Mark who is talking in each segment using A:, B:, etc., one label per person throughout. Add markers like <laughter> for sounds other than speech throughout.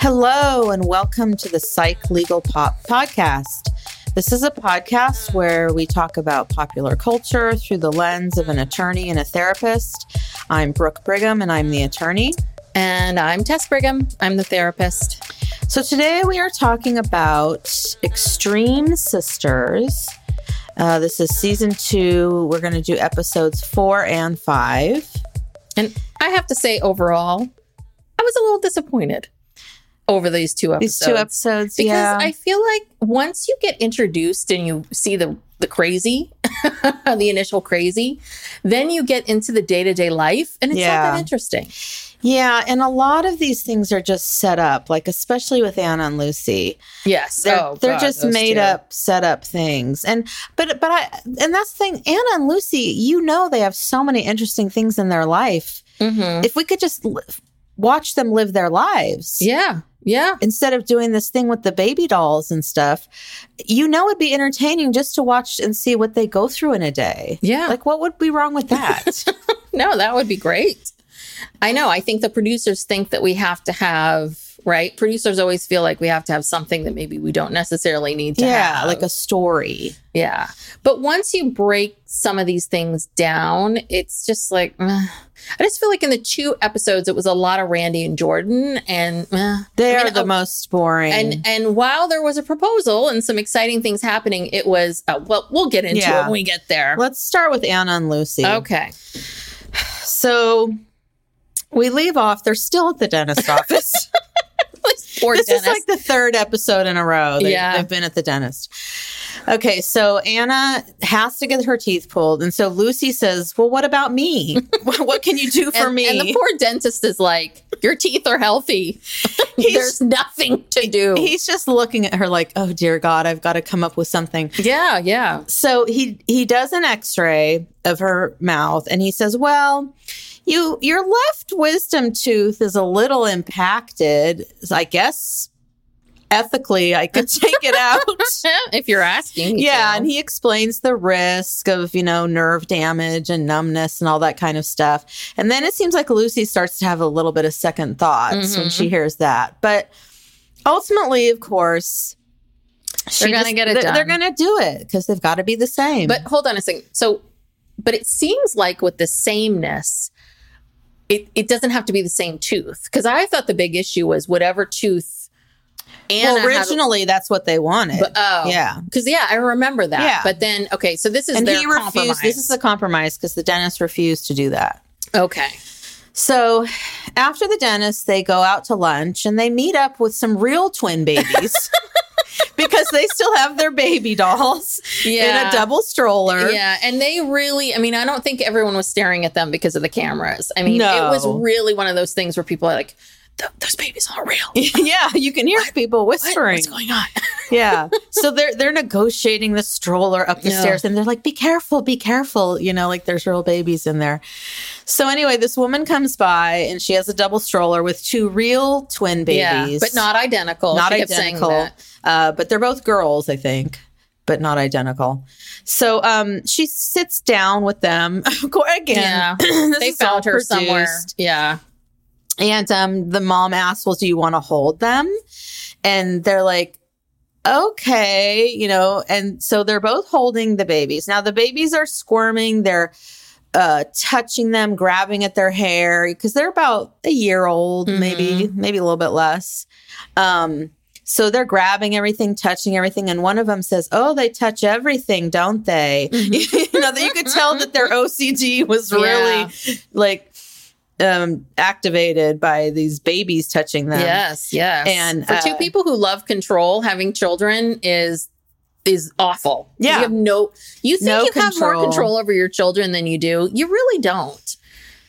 A: Hello, and welcome to the Psych Legal Pop Podcast. This is a podcast where we talk about popular culture through the lens of an attorney and a therapist. I'm Brooke Brigham, and I'm the attorney.
B: And I'm Tess Brigham. I'm the therapist.
A: So today we are talking about Extreme Sisters. Uh, this is season two. We're going to do episodes four and five.
B: And I have to say, overall, I was a little disappointed over these two episodes.
A: These two episodes,
B: because
A: yeah.
B: I feel like once you get introduced and you see the the crazy, <laughs> the initial crazy, then you get into the day to day life, and it's not that interesting.
A: yeah, and a lot of these things are just set up, like especially with Anna and Lucy.
B: Yes,
A: They're,
B: Oh,
A: they're
B: God,
A: just made
B: two.
A: up, set up things. And but but I and that's the thing. Anna and Lucy, you know, they have so many interesting things in their life.
B: Mhm.
A: If we could just watch them live their lives,
B: Yeah, yeah.
A: instead of doing this thing with the baby dolls and stuff, you know, it'd be entertaining just to watch and see what they go through in a day.
B: Yeah.
A: like what would be wrong with that? <laughs>
B: No, that would be great. I know. I think the producers think that we have to have, right? Producers always feel like we have to have something that maybe we don't necessarily need to
A: yeah,
B: have.
A: like a story.
B: Yeah. But once you break some of these things down, it's just like. I just feel like in the two episodes, it was a lot of Randi and Jordan. And eh.
A: They
B: I
A: are
B: mean,
A: the
B: oh,
A: most boring.
B: And and while there was a proposal and some exciting things happening, it was uh, well, we'll get into
A: Yeah.
B: it when we get there.
A: Let's start with Anna and Lucy.
B: Okay.
A: So we leave off. They're still at the dentist <laughs> office.
B: Poor
A: this
B: Dennis.
A: is like the third episode in a row. They,
B: Yeah.
A: They've been at the dentist. Okay, so Anna has to get her teeth pulled. And so Lucy says, Well, what about me? <laughs> what what can you do for
B: and,
A: me?
B: And the poor dentist is like, Your teeth are healthy. <laughs> There's nothing to do.
A: He's just looking at her like, Oh dear God, I've got to come up with something.
B: yeah, yeah.
A: So he he does an x-ray of her mouth and he says, "Well, you your left wisdom tooth is a little impacted. I guess ethically I could <laughs> take it out."
B: if you're asking.
A: yeah,
B: to.
A: and he explains the risk of, you know, nerve damage and numbness and all that kind of stuff. And then it seems like Lucy starts to have a little bit of second thoughts when she mm-hmm. hears that. But ultimately, of course, she
B: gonna get it
A: they're,
B: done.
A: They're going to do it because they've got to be the same.
B: But hold on a second. So, but it seems like with the sameness, it, it doesn't have to be the same tooth. Because I thought the big issue was whatever tooth Anna
A: well,
B: had-
A: originally that's what they wanted.
B: But, oh,
A: yeah.
B: Because yeah, I remember that.
A: Yeah.
B: But then, okay, so this is
A: and he refused.
B: compromise.
A: This is the compromise because the dentist refused to do that.
B: okay.
A: So after the dentist, they go out to lunch and they meet up with some real twin babies <laughs> because they still have their baby dolls in a double stroller.
B: Yeah, and they really, I mean, I don't think everyone was staring at them because of the cameras. I mean,
A: No.
B: it was really one of those things where people are like, Th- those babies aren't real. <laughs>
A: yeah, you can hear people
B: What?
A: whispering.
B: What's going on? <laughs>
A: yeah. So they're they're negotiating the stroller up the
B: Yeah.
A: stairs and they're like, be careful, be careful. You know, like there's real babies in there. So anyway, this woman comes by and she has a double stroller with two real twin
B: yeah,
A: babies.
B: but not identical.
A: not
B: She kept
A: identical. Uh, but they're both girls, I think, but not identical. So um, she sits down with them. <laughs> Again,
B: Yeah, <clears throat> they found her somewhere. Yeah,
A: And um, the mom asks, Well, do you want to hold them? And they're like, Okay, you know, and so they're both holding the babies. Now the babies are squirming, they're uh touching them, grabbing at their hair because they're about a year old, maybe, maybe a little bit less. Um, so they're grabbing everything, touching everything, and one of them says, "Oh, they touch everything, don't they?" <laughs> you know, that you could tell that their OCD was <laughs> really like um activated by these babies touching them.
B: yes, yes.
A: And,
B: for two
A: uh,
B: people who love control, having children is is awful.
A: Yeah.
B: you have no. You think
A: No
B: you have more
A: control.
B: control over your children than you do. You really don't.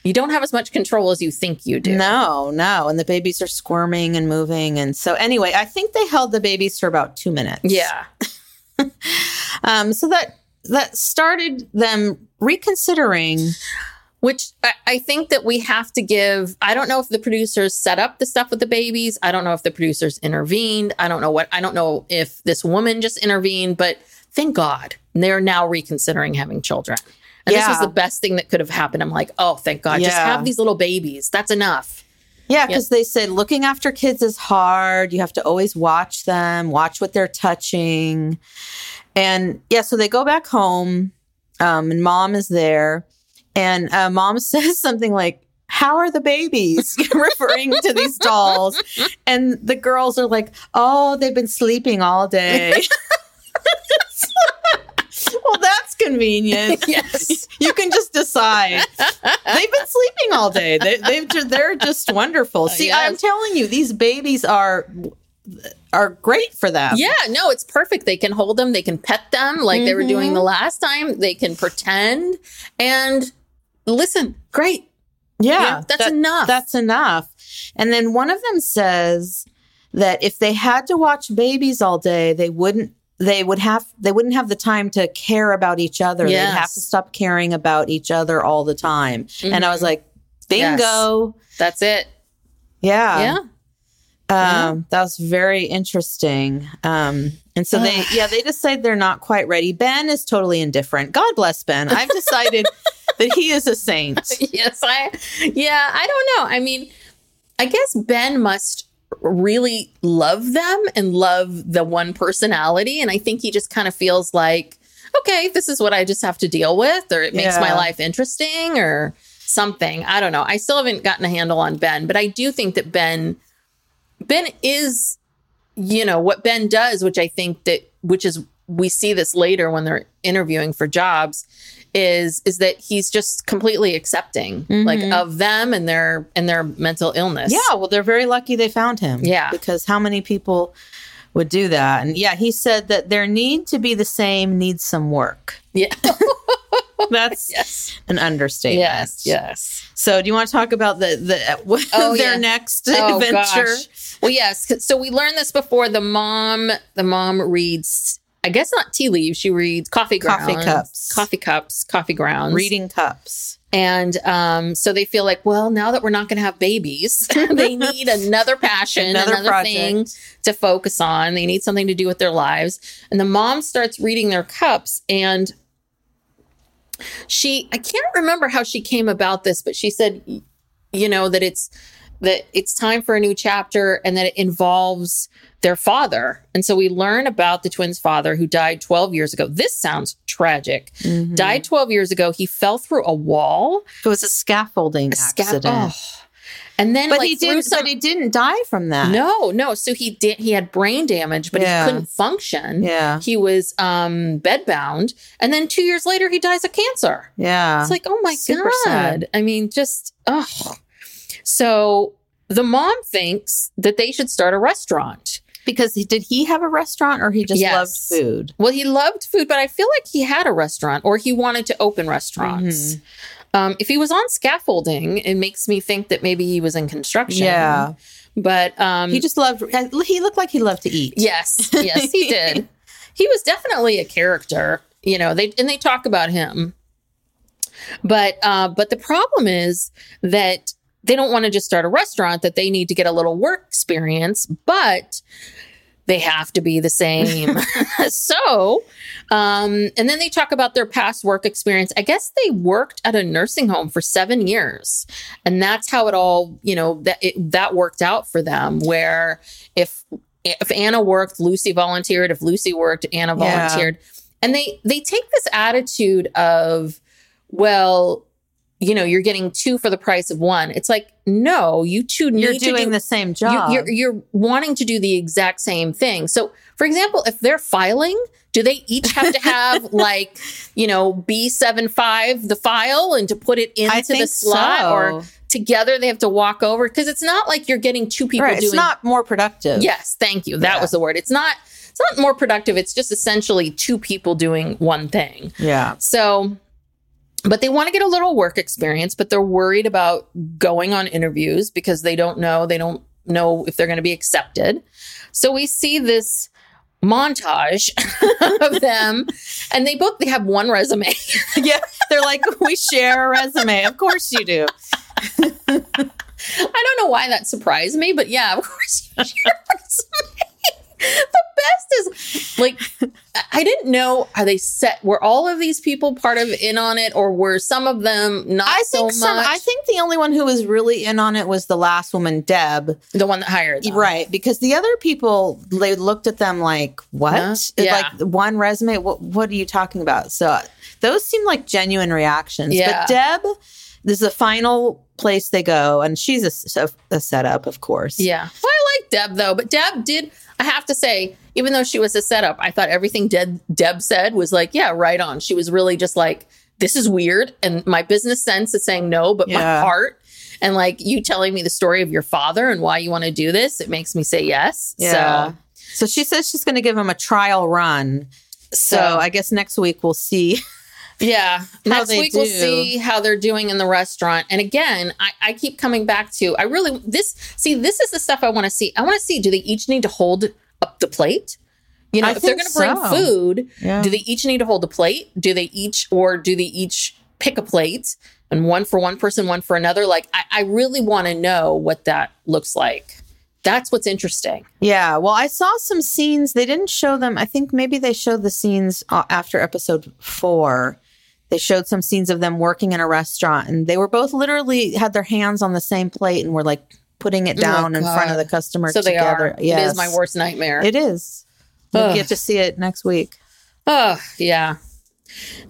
B: You don't have as much control as you think you do.
A: No, no. And the babies are squirming and moving. And so, anyway, I think they held the babies for about two minutes.
B: Yeah. <laughs> <laughs>
A: Um, so that that started them reconsidering.
B: Which I, I think that we have to give. I don't know if the producers set up the stuff with the babies. I don't know if the producers intervened. I don't know what. I don't know if this woman just intervened. But thank God they're now reconsidering having children. And this was the best thing that could have happened. I'm like, oh, thank God. Just have these little babies. That's enough.
A: Yeah, because they said looking after kids is hard. You have to always watch them, watch what they're touching. And yeah, so they go back home, um, and mom is there. And uh, mom <laughs> says something like, How are the babies? <laughs> referring to these dolls. And the girls are like, Oh, they've been sleeping all day. <laughs> well, that's convenient.
B: Yes.
A: You can just decide. They've been sleeping all day. They, they've they're just wonderful. See, I'm telling you, these babies are are great for them.
B: Yeah, no, it's perfect. They can hold them, they can pet them like they were doing the last time. They can pretend and listen. Great.
A: yeah,
B: Yeah, that's enough.
A: That's enough. And then one of them says that if they had to watch babies all day, they wouldn't. They would have. They wouldn't have the time to care about each other. They'd have to stop caring about each other all the time. And I was like, bingo.
B: That's it.
A: Yeah.
B: Yeah.
A: Um, that was very interesting. Um, and so they, <sighs> yeah, they decide they're not quite ready. Ben is totally indifferent. God bless Ben. I've decided that he is a saint. <laughs>
B: yes, I yeah, I don't know. I mean, I guess Ben must really love them and love the one personality. And I think he just kind of feels like, okay, this is what I just have to deal with, or it makes
A: Yeah.
B: my life interesting or something. I don't know. I still haven't gotten a handle on Ben, but I do think that Ben Ben is, you know, what Ben does, which I think that which is we see this later when they're interviewing for jobs is is that he's just completely accepting like mm-hmm. of them and their and their mental illness.
A: Yeah. Well, they're very lucky they found him.
B: Yeah.
A: Because how many people would do that? And yeah, he said that their need to be the same needs some work.
B: Yeah. <laughs>
A: That's <laughs>
B: yes.
A: an understatement.
B: Yes. Yes.
A: So, do you want to talk about the the <laughs>
B: Oh,
A: their
B: yeah.
A: next
B: Oh,
A: adventure?
B: gosh. Well, yes. So we learned this before. The mom, the mom reads. I guess not tea leaves. She reads coffee grounds,
A: Coffee cups.
B: coffee cups, coffee grounds,
A: Reading cups.
B: And um, so they feel like, well, now that we're not going to have babies, <laughs> they <laughs> need another passion,
A: Another
B: another, thing to focus on. They need something to do with their lives. And the mom starts reading their cups. And she, I can't remember how she came about this, but she said, you know, that it's, that it's time for a new chapter and that it involves their father. And so we learn about the twins' father who died 12 years ago. This sounds tragic.
A: Mm-hmm.
B: Died 12 years ago. He fell through a wall.
A: It was a scaffolding
B: Sca-
A: accident.
B: oh. And then
A: But
B: like
A: he did.
B: some
A: but he didn't die from that.
B: no, no. So he did. He had brain damage, but
A: Yeah.
B: he couldn't function.
A: Yeah.
B: He was um bedbound, and then two years later, he dies of cancer.
A: Yeah.
B: It's like, oh my
A: Super
B: god!
A: sad.
B: I mean, just oh. So the mom thinks that they should start a restaurant.
A: because he did he have a restaurant or he just
B: Yes.
A: loved food?
B: Well, he loved food, but I feel like he had a restaurant or he wanted to open restaurants. Um, if he was on scaffolding, it makes me think that maybe he was in construction.
A: Yeah.
B: But um,
A: He just loved. He looked like he loved to eat.
B: Yes, yes, he <laughs> did. he was definitely a character, you know. They and they talk about him, but uh, but the problem is that they don't want to just start a restaurant; that they need to get a little work experience, but they have to be the same. <laughs> <laughs> so, um, and then they talk about their past work experience. I guess they worked at a nursing home for seven years, and that's how it all, you know, that it, that worked out for them. Where if if Anna worked, Lucy volunteered. If Lucy worked, Anna
A: Yeah.
B: volunteered. And they they take this attitude of, well, you know, you're getting two for the price of one. It's like, no, you two need
A: You're
B: to
A: doing
B: do
A: the same
B: you-
A: job.
B: You're, you're wanting to do the exact same thing. So, for example, if they're filing, do they each have to have <laughs> like, you know, B75 the file and to put it into the slot
A: so.
B: or together they have to walk over? Because it's not like you're getting two people
A: right.
B: doing
A: It's not more productive.
B: Yes, thank you. That
A: Yeah.
B: was the word. It's not it's not more productive. It's just essentially two people doing one thing.
A: Yeah.
B: So, but they want to get a little work experience, but they're worried about going on interviews because they don't know, they don't know if they're going to be accepted. So we see this montage <laughs> of them and they both they have one resume. <laughs>
A: yeah. They're like, we share a resume. Of course you do. <laughs>
B: I don't know why that surprised me, but yeah, of course you share a resume. <laughs> the best is like I- didn't know are they set were all of these people part of in on it or were some of them not
A: I
B: so
A: think some.
B: much?
A: I think the only one who was really in on it was the last woman, Deb.
B: the one that hired them.
A: Right, because the other people they looked at them like, "What?
B: Huh? Yeah.
A: Like one resume? What? What are you talking about?" So those seem like genuine reactions.
B: Yeah.
A: But Deb, this is the final place they go, and she's a, a, a setup, of course.
B: Yeah. Well, I like Deb though, but Deb did. I have to say, even though she was a setup, I thought everything Deb, Deb said was like, yeah, right on. She was really just like, this is weird, and my business sense is saying no, but my heart and like you telling me the story of your father and why you want to do this, it makes me say yes.
A: Yeah.
B: So
A: So she says she's going to give him a trial run. So,
B: So-
A: I guess next week we'll see. <laughs>
B: Yeah. Next week we'll see how they're doing in the restaurant. And again, I, I keep coming back to I really this see, this is the stuff I want to see. I want to see do they each need to hold up the plate? You know,
A: I
B: if they're gonna bring
A: so.
B: food,
A: Yeah.
B: do they each need to hold a plate? Do they each or do they each pick a plate and one for one person, one for another? Like I, I really want to know what that looks like. That's what's interesting.
A: Yeah, well, I saw some scenes. They didn't show them. I think maybe they showed the scenes uh, after episode four. They showed some scenes of them working in a restaurant, and they were both literally had their hands on the same plate and were like putting it down in front of the customer.
B: Oh, So they
A: together.
B: are.
A: Yes.
B: It is my worst nightmare.
A: It is. We
B: Ugh.
A: get to see it next week.
B: oh, yeah.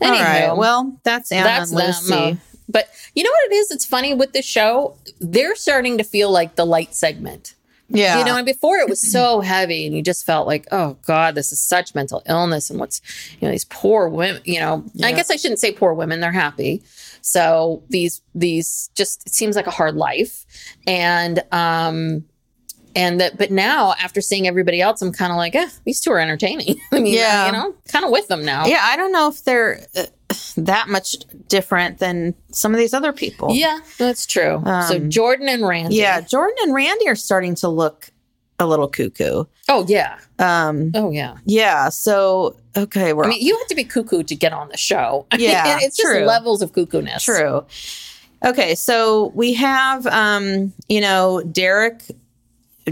A: All right. Well, that's Anna
B: that's
A: and
B: them.
A: Lucy.
B: uh, but you know what it is? It's funny with the show. They're starting to feel like the light segment.
A: Yeah.
B: You know, and before it was so heavy, and you just felt like, oh God, this is such mental illness, and what's you know these poor women. You know, I guess I shouldn't say poor women; they're happy. So these these just it seems like a hard life, and um, and that. But now after seeing everybody else, I'm kind of like, eh, these two are entertaining. <laughs> I mean,
A: Yeah.
B: you know, kind of with them now.
A: yeah, I don't know if they're uh, that much different than some of these other people.
B: Yeah, that's true. so Jordan and Randi.
A: Um, Yeah, Jordan and Randi are starting to look a little cuckoo.
B: Oh yeah.
A: Um,
B: Oh yeah.
A: yeah. So okay, we're
B: I mean, you have to be cuckoo to get on the show. I <laughs> mean,
A: Yeah, <laughs>
B: it's just levels of cuckoo-ness.
A: true. Okay, so we have, um, you know, Derek.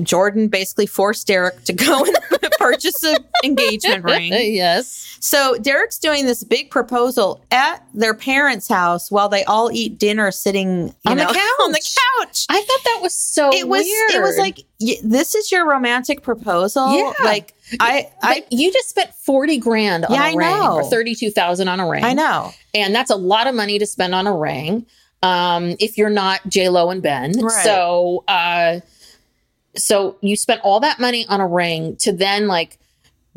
A: Jordan basically forced Derek to go <laughs> and purchase an engagement <laughs> ring.
B: yes.
A: So Derek's doing this big proposal at their parents' house while they all eat dinner, sitting you
B: On the
A: know, <laughs> on the couch.
B: I thought that was so
A: it was it was like this is your romantic proposal
B: Yeah.
A: like i i
B: But you just spent 40 grand on
A: Yeah,
B: a
A: I
B: ring
A: know.
B: or 32,000 on a ring.
A: i know
B: And that's a lot of money to spend on a ring. Um, if you're not J Lo and Ben.
A: Right.
B: So uh so you spent all that money on a ring to then like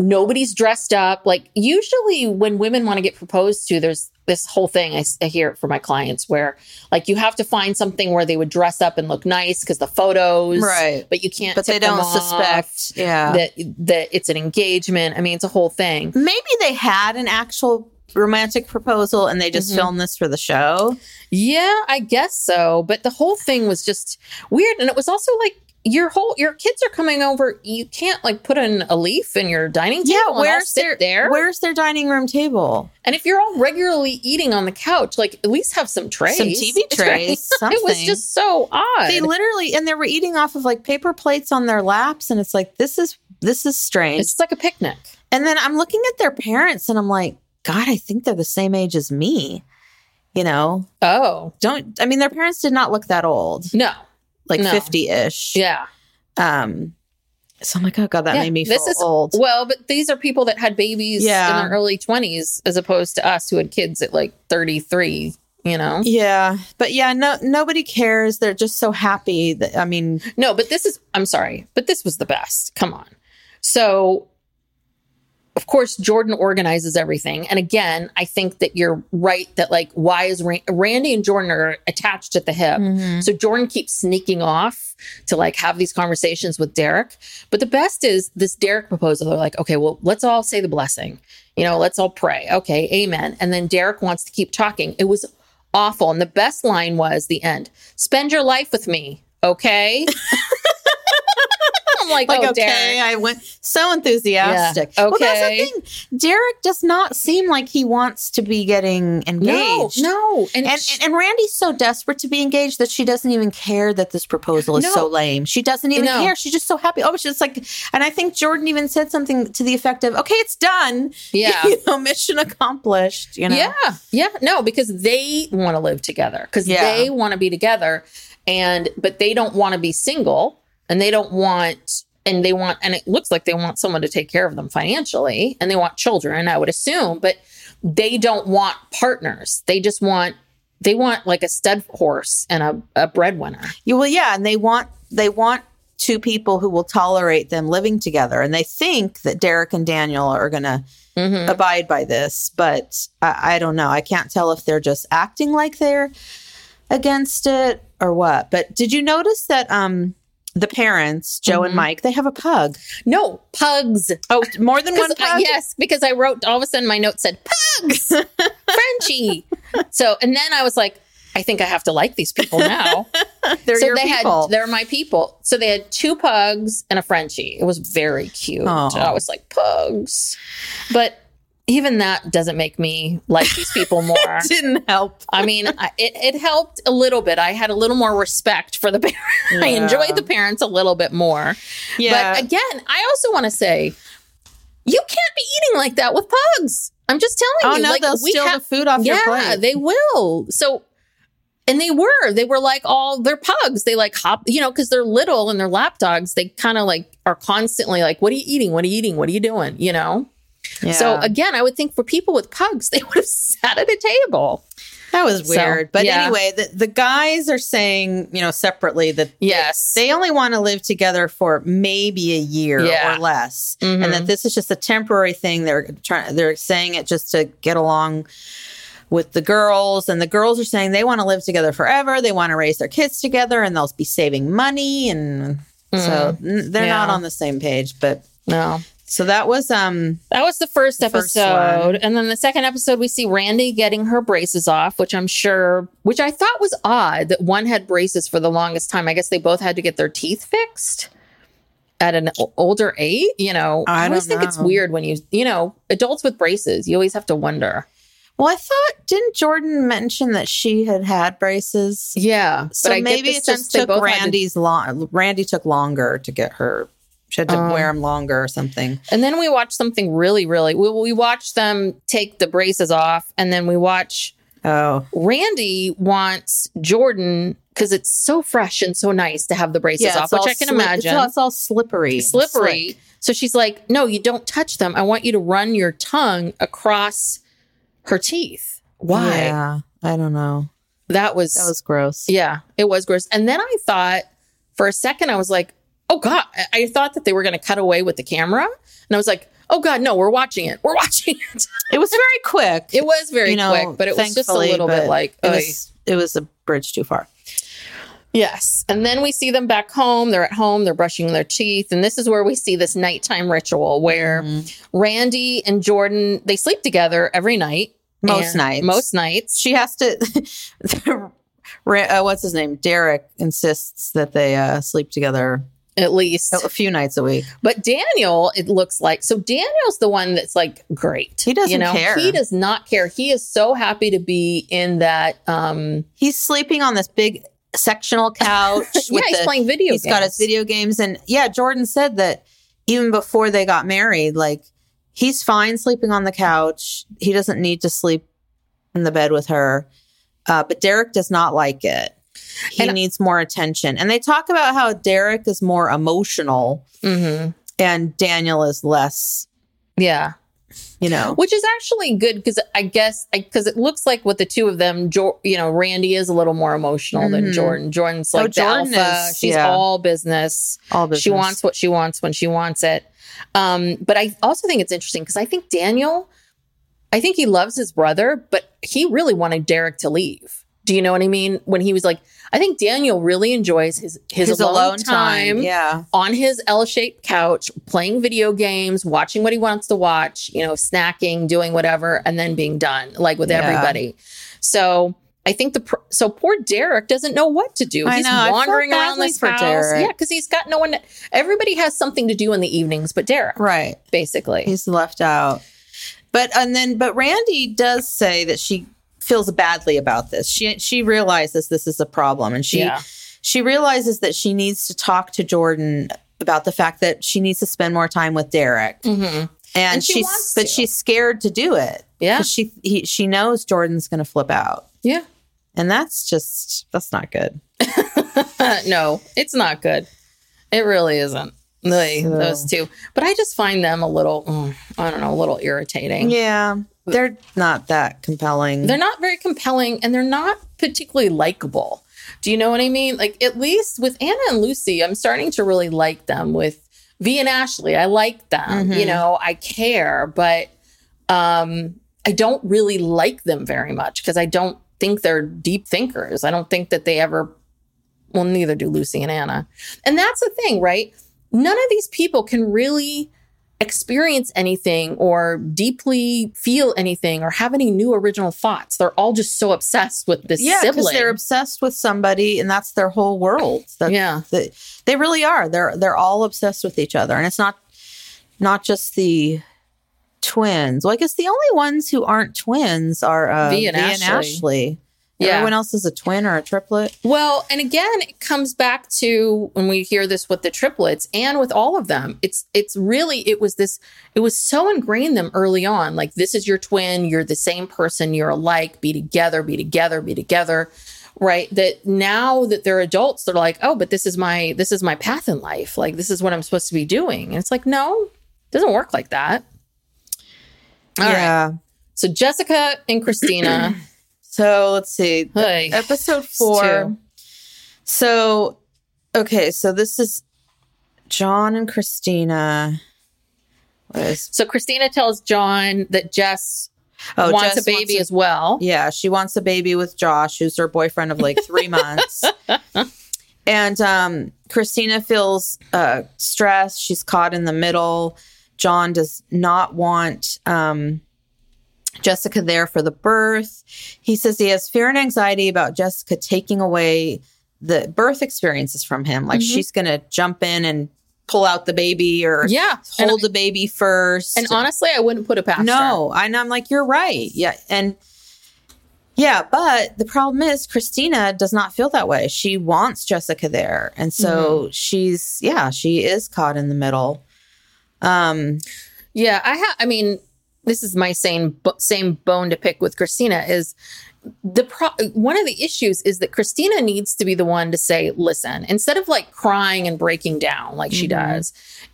B: nobody's dressed up. Like usually when women want to get proposed to, there's this whole thing I hear it for my clients where like you have to find something where they would dress up and look nice because the photos,
A: Right.
B: But you can't.
A: but they don't suspect yeah
B: that that it's an engagement. I mean, it's a whole thing.
A: maybe they had an actual romantic proposal and they just mm-hmm. filmed this for the show.
B: Yeah, I guess so. But the whole thing was just weird. And it was also like your whole your kids are coming over. You can't like put in a leaf in your dining table.
A: Yeah,
B: and
A: where's
B: sit
A: their
B: there?
A: Where's their dining room table?
B: and if you're all regularly eating on the couch, like at least have some trays,
A: Some TV <laughs> trays,
B: Right? it was just so odd.
A: They literally and they were eating off of like paper plates on their laps, and it's like this is this is strange.
B: it's like a picnic.
A: And then I'm looking at their parents, and I'm like, God, I think they're the same age as me. You know,
B: Oh
A: don't I mean their parents did not look that old,
B: no,
A: like
B: No.
A: 50 ish.
B: yeah.
A: Um, so I'm like, oh God, that
B: Yeah,
A: made me feel
B: this is
A: old.
B: Well, but these are people that had babies
A: Yeah.
B: in their early 20s as opposed to us who had kids at like 33, you know?
A: Yeah, but yeah, no, nobody cares. They're just so happy that I mean,
B: No, but this is, I'm sorry, but this was the best. Come on. So, of course, Jordan organizes everything. And again, I think that you're right that, like, why is Ran- Randi and Jordan are attached at the hip? Mm-hmm. So Jordan keeps sneaking off to like have these conversations with Derek. But the best is this Derek proposal. They're like, okay, well, let's all say the blessing. You know, let's all pray. Okay, amen. And then Derek wants to keep talking. It was awful. And the best line was the end spend your life with me. Okay. <laughs> Like,
A: like
B: oh,
A: okay,
B: Derek.
A: I went so enthusiastic.
B: Yeah,
A: Well, that's
B: okay.
A: the thing. Derek does not seem like he wants to be getting engaged.
B: no. And,
A: And, and and Randi's so desperate to be engaged that she doesn't even care that this proposal is
B: No.
A: so lame. She doesn't even
B: No.
A: care. She's just so happy. Oh, she's like, and I think Jordan even said something to the effect of, "Okay, it's done. <laughs>
B: Yeah.
A: you know, mission accomplished." You know,
B: Yeah, yeah, no, because they want to live together because
A: Yeah.
B: they want to be together, and but they don't want to be single, and they don't want, and they want, and it looks like they want someone to take care of them financially, and they want children, I would assume, but they don't want partners. They just want, they want like a stud horse and a, a breadwinner.
A: You well, yeah, and they want they want two people who will tolerate them living together, and they think that Derek and Daniel are going to
B: Mm-hmm.
A: abide by this, but I, I don't know. I can't tell if they're just acting like they're against it or what. But did you notice that um the parents, Joe
B: Mm-hmm.
A: and Mike, they have a pug?
B: No pugs.
A: Oh, more than <laughs> one
B: 'Cause, uh,
A: pug.
B: yes, because I wrote all of a sudden my note said pugs, <laughs> Frenchie. So and then I was like, I think I have to like these people now. <laughs>
A: they're
B: so
A: your
B: they
A: people.
B: had they're my people. So they had two pugs and a Frenchie. It was very cute.
A: Aw.
B: I was like pugs, but even that doesn't make me like these people <laughs> more.
A: It didn't help.
B: I mean, I, it, it helped a little bit. I had a little more respect for the <laughs> parents. I enjoyed the parents a little bit more.
A: Yeah.
B: But again, I also want to say, you can't be eating like that with pugs. I'm just telling
A: Oh
B: you.
A: no,
B: like,
A: they'll
B: we
A: steal
B: have-
A: the food off your plate.
B: yeah, they will. So, and they were, they were like all they're pugs. They like hop, you know, because they're little and they're lap dogs. They kind of like are constantly like, "What are you eating? What are you eating? What are you doing?" You know.
A: Yeah.
B: So again, I would think for people with pugs, <laughs> they would have sat at a table.
A: that was
B: so,
A: weird. but
B: yeah.
A: anyway, the, the guys are saying, you know, separately that
B: Yes.
A: they only want to live together for maybe a year
B: Yeah.
A: or less
B: Mhm.
A: and that this is just a temporary thing they're trying they're saying it just to get along with the girls and the girls are saying they want to live together forever they want to raise their kids together and they'll be saving money and so they're not
B: Mm.
A: On the same page but
B: No.
A: So that was um
B: That was the first
A: first
B: episode.
A: one.
B: and then the second episode, we see Randi getting her braces off, which I'm sure, which I thought was odd that one had braces for the longest time. I guess they both had to get their teeth fixed at an older age. You know,
A: I
B: always
A: don't
B: think it's weird when you, you know, adults with braces, you always have to wonder.
A: well i thought didn't jordan mention that she had had braces
B: Yeah.
A: so
B: but I
A: maybe it just took
B: both had to-
A: randi's long randi took longer to get her she had to
B: Um,
A: wear them longer or something
B: And then we watched something really, really, we, we watched them take the braces off and then we watch
A: oh
B: Randi wants Jordan because it's so fresh and so nice to have the braces
A: Yeah,
B: off, which I can
A: slip-
B: imagine.
A: It's all, it's all slippery.
B: slippery. So she's like, No, you don't touch them. I want you to run your tongue across her teeth. Why?
A: Yeah, I don't know.
B: That was,
A: That was gross.
B: yeah, it was gross. And then I thought for a second, I was like, Oh God, I- thought that they were going to cut away with the camera. And I was like, Oh God, no, we're watching it. We're <laughs> watching it.
A: It was very quick.
B: It was very
A: you know,
B: quick, but it was just a little bit like,
A: it was, it was a bridge too far.
B: Yes. And then we see them back home. They're at home, they're brushing their teeth. And this is where we see this nighttime ritual where
A: Mm-hmm.
B: Randi and Jordan, they sleep together every night.
A: Most nights.
B: Most nights.
A: She has to. <laughs> Uh, what's his name? Derek insists that they uh, sleep together
B: At least.
A: a few nights a week.
B: But Daniel, it looks like so Daniel's the one that's like great.
A: He doesn't
B: you know?
A: care.
B: He does not care. He is so happy to be in that um
A: He's sleeping on this big sectional <laughs> couch.
B: Yeah,
A: with
B: he's
A: the-
B: playing video
A: He's got his
B: games.
A: video games, and yeah, Jordan said that even before they got married, like he's fine sleeping on the couch. He doesn't need to sleep in the bed with her. Uh, but Derek does not like it. He
B: And-
A: needs more attention. And they talk about how Derek is more emotional
B: mhm.
A: and Daniel is less,
B: yeah.
A: you know.
B: Which is actually good because I guess because it looks like with the two of them, jo- you know, Randi is a little more emotional than
A: Mhm.
B: Jordan. Jordan's
A: Oh,
B: like the
A: Jordan
B: alpha.
A: is-
B: She's
A: yeah.
B: all business.
A: All business.
B: She wants what she wants when she wants it. Um, but I also think it's interesting because I think Daniel, I think he loves his brother, but he really wanted Derek to leave. Do you know what I mean? When he was like, I think Daniel really enjoys his his, alone, time,
A: Yeah.
B: on his L-shaped couch, playing video games, watching what he wants to watch, you know, snacking, doing whatever, and then being done, like with
A: Yeah.
B: everybody. So I think the pr- so poor Derek doesn't know what to do. He's wandering around this
A: for
B: house,
A: Derek.
B: yeah, because he's got no one. everybody has something to do in the evenings, but Derek,
A: Right.
B: basically.
A: He's left out. But and then but Randy does say that she feels badly about this. She she realizes this is a problem and she
B: Yeah.
A: she realizes that she needs to talk to Jordan about the fact that she needs to spend more time with Derek.
B: Mhm.
A: And,
B: And she
A: she's
B: wants
A: but
B: to.
A: she's scared to do it.
B: Yeah.
A: 'Cause she he, she knows Jordan's going to flip out.
B: Yeah.
A: And that's just that's not good. <laughs>
B: no, it's not good. It really isn't.
A: So-
B: Those two, but I just find them a little, mm, I don't know, a little irritating.
A: Yeah. They're not that compelling.
B: They're not very compelling and they're not particularly likable. Do you know what I mean? Like, at least with Anna and Lucy, I'm starting to really like them. With Vee and Ashley, I like them. You know, I care, but um, I don't really like them very much because I don't think they're deep thinkers. I don't think that they ever, well, neither do Lucy and Anna. And that's the thing, right? None of these people can really experience anything or deeply feel anything or have any new original thoughts. They're all just so obsessed with this
A: yeah, because
B: sibling.
A: they're obsessed with somebody, and that's their whole world. That's,
B: Yeah.
A: they, they really are. They're they're all obsessed with each other, and it's not not just the twins. Well, I guess the only ones who aren't twins are uh,
B: Vee and Ashley.
A: Ashley.
B: Yeah.
A: Everyone else is a twin or a triplet.
B: Well, and again, it comes back to when we hear this with the triplets and with all of them. It's it's really it was this it was so ingrained them early on. Like this is your twin, you're the same person, you're alike, be together, be together, be together. Right. That now that they're adults, they're like, oh, but this is my this is my path in life. Like this is what I'm supposed to be doing. And it's like, no, it doesn't work like that. All right.
A: yeah.
B: So Jessica and Christina. <clears throat>
A: So let's see. Episode four. So, okay, so this is John and Christina. What is,
B: So Christina tells John that Jess
A: oh,
B: wants
A: Jess
B: a baby
A: a-
B: as well.
A: Yeah, she wants a baby with Josh, who's her boyfriend of like three <laughs> months. And um, Christina feels uh, stressed. She's caught in the middle. John does not want um, Jessica there for the birth. He says he has fear and anxiety about Jessica taking away the birth experiences from him. Like she's going to jump in and pull out the baby or
B: Yeah.
A: Hold the baby first.
B: and honestly, I wouldn't put it past her.
A: No, and I'm like, you're right. Yeah, and yeah, but the problem is Christina does not feel that way. She wants Jessica there, and so
B: Mm-hmm.
A: she's yeah, she is caught in the middle. Um,
B: Yeah, I have. I mean, this is my same same bone to pick with Christina. Is the pro- one of the issues is that Christina needs to be the one to say, "Listen," instead of like crying and breaking down like she
A: Mm-hmm.
B: does.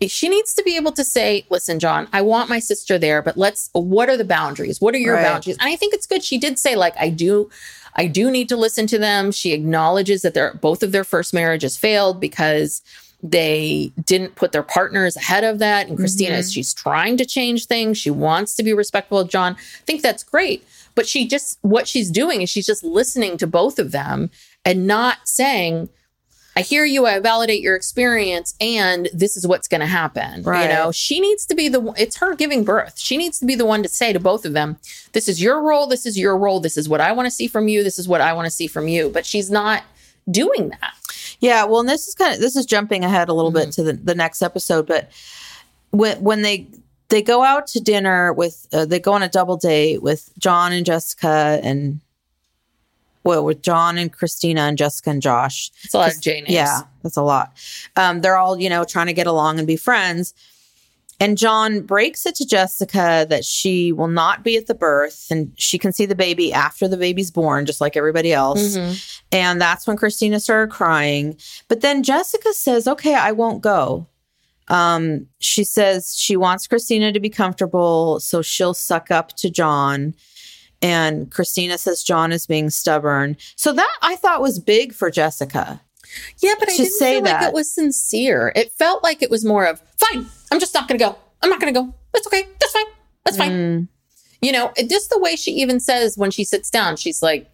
B: She needs to be able to say, "Listen, John, I want my sister there, but let's. What are the boundaries? What are your
A: Right.
B: boundaries?" And I think it's good. She did say, like, I do. I do need to listen to them. She acknowledges that their both of their first marriages failed because they didn't put their partners ahead of that. And Christina,
A: Mm-hmm.
B: she's trying to change things. She wants to be respectful of John. I think that's great. But she just, what she's doing is she's just listening to both of them and not saying, I hear you, I validate your experience, and this is what's going to happen.
A: Right.
B: You know, she needs to be the, it's her giving birth. She needs to be the one to say to both of them, this is your role, this is your role, this is what I want to see from you, this is what I want to see from you. But she's not doing that.
A: Yeah, well, and this is kind of this is jumping ahead a little bit
B: Mm-hmm.
A: to the, the next episode, but when when they they go out to dinner with uh, they go on a double date with John and Jessica and well with John and Christina and Jessica and Josh.
B: It's a lot of J names.
A: Yeah, that's a lot. Um, they're all you know trying to get along and be friends. And John breaks it to Jessica that she will not be at the birth and she can see the baby after the baby's born, just like everybody else.
B: Mhm.
A: And that's when Christina started crying. But then Jessica says, okay, I won't go. Um, she says she wants Christina to be comfortable, so she'll suck up to John. And Christina says John is being stubborn. So that I thought was big for Jessica.
B: Yeah, but I didn't
A: say
B: feel like it was sincere. It felt like it was more of, fine, I'm just not going to go. I'm not going to go. That's okay. That's fine. That's fine.
A: Mm,
B: You know, just the way she even says when she sits down, she's like,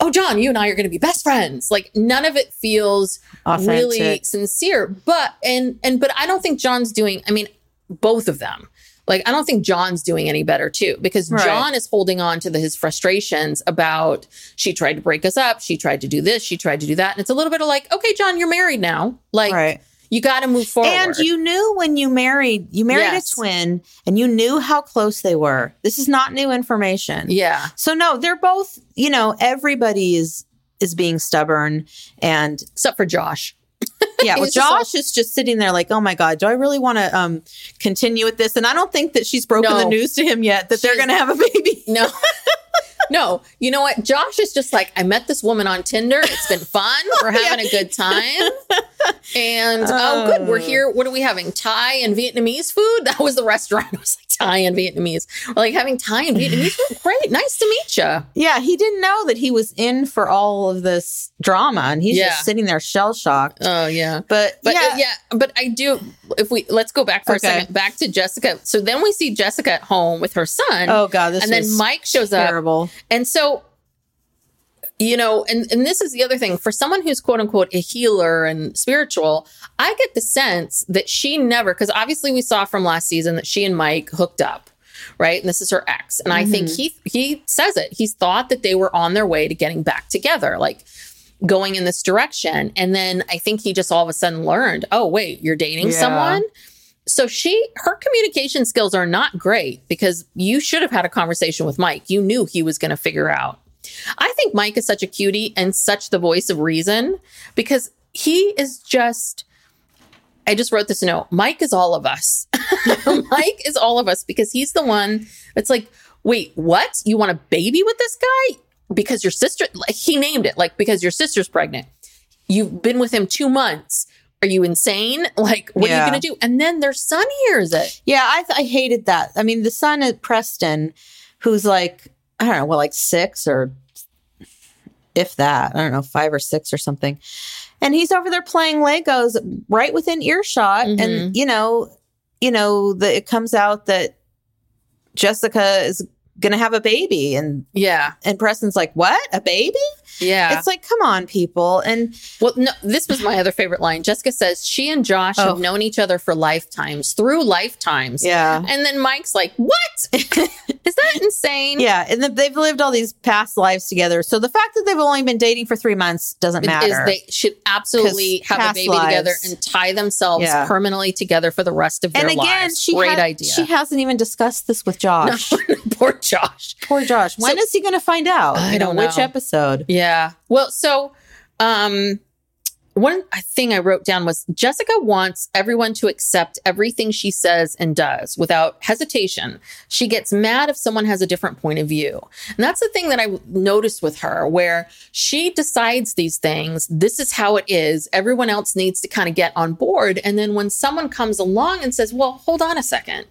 B: oh, John, you and I are going to be best friends. Like none of it feels really sincere. But, and, and, but I don't think John's doing, I mean, both of them. Like, I don't think John's doing any better too, because
A: Right.
B: John is holding on to the, his frustrations about she tried to break us up. She tried to do this. She tried to do that. And it's a little bit of like, okay, John, you're married now. Like,
A: right.
B: you got to move forward.
A: And you knew when you married, you married
B: Yes.
A: a twin and you knew how close they were. This is not new information.
B: yeah.
A: So no, they're both, you know, everybody is is being stubborn and
B: Except for Josh.
A: Yeah, well,
B: He's just all-
A: Josh is just sitting there like, oh my God, do I really want to um continue with this? And I don't think that she's broken
B: No.
A: the news to him yet that they're gonna have a baby. <laughs>
B: No. no. You know what? Josh is just like, I met this woman on Tinder. It's been fun. <laughs> We're having a good time. And oh, good. We're here. What are we having? Thai and Vietnamese food? That was the restaurant. <laughs> I was like Thai and Vietnamese. We're like having Thai and Vietnamese. Great. Nice to meet you.
A: Yeah, he didn't know that he was in for all of this drama and he's
B: Yeah.
A: just sitting there shell shocked.
B: Oh, yeah.
A: But,
B: But
A: yeah,
B: yeah. yeah, but I do. If we let's go back for
A: Okay.
B: a second, back to Jessica. So then we see Jessica at home with her son.
A: Oh God, this
B: and then Mike shows up.
A: terrible.
B: And so, you know, and, and this is the other thing for someone who's quote unquote a healer and spiritual, I get the sense that she never, because obviously we saw from last season that she and Mike hooked up. Right. And this is her ex. And I think mm-hmm. he he says it. He's thought that they were on their way to getting back together, like going in this direction. And then I think he just all of a sudden learned, oh, wait, you're dating
A: Yeah.
B: someone? So she her communication skills are not great because you should have had a conversation with Mike. You knew he was going to figure out. I think Mike is such a cutie and such the voice of reason because he is just I just wrote this note. Mike is all of us. <laughs> Mike is all of us because he's the one It's like, wait, what? You want a baby with this guy? Because your sister, like, he named it, like, because your sister's pregnant. You've been with him two months. Are you insane? Like, what are you going to do? And then their son hears it.
A: Yeah, I, I hated that. I mean, the son at Preston, who's like, I don't know, well, like six or if that, I don't know, five or six or something. And he's over there playing Legos right within earshot. And, mm-hmm. you know, you know, the, it comes out that Jessica is going to have a baby. And,
B: Yeah.
A: and Preston's like, what? A baby?
B: Yeah.
A: It's like, come on, people. And
B: Well, no, this was my other favorite line. Jessica says she and Josh
A: Oh.
B: have known each other for lifetimes, through lifetimes.
A: yeah.
B: And then Mike's like, "What? <laughs> Is that insane?"
A: Yeah, and they've lived all these past lives together. So the fact that they've only been dating for three months doesn't
B: Is
A: matter.
B: they should absolutely have a baby together and tie themselves
A: Yeah.
B: permanently together for the rest of their
A: and again,
B: lives.
A: she
B: Great
A: ha-
B: idea.
A: She hasn't even discussed this with <laughs> Josh. <laughs>
B: Poor Josh.
A: Poor Josh. When
B: So-
A: is he going to find out?
B: I don't know.
A: Which episode?
B: Yeah. Well, so um one thing I wrote down was Jessica wants everyone to accept everything she says and does without hesitation. She gets mad if someone has a different point of view. And that's the thing that I noticed with her, where she decides these things. This is how it is. Everyone else needs to kind of get on board. And then when someone comes along and says, well, hold on a second,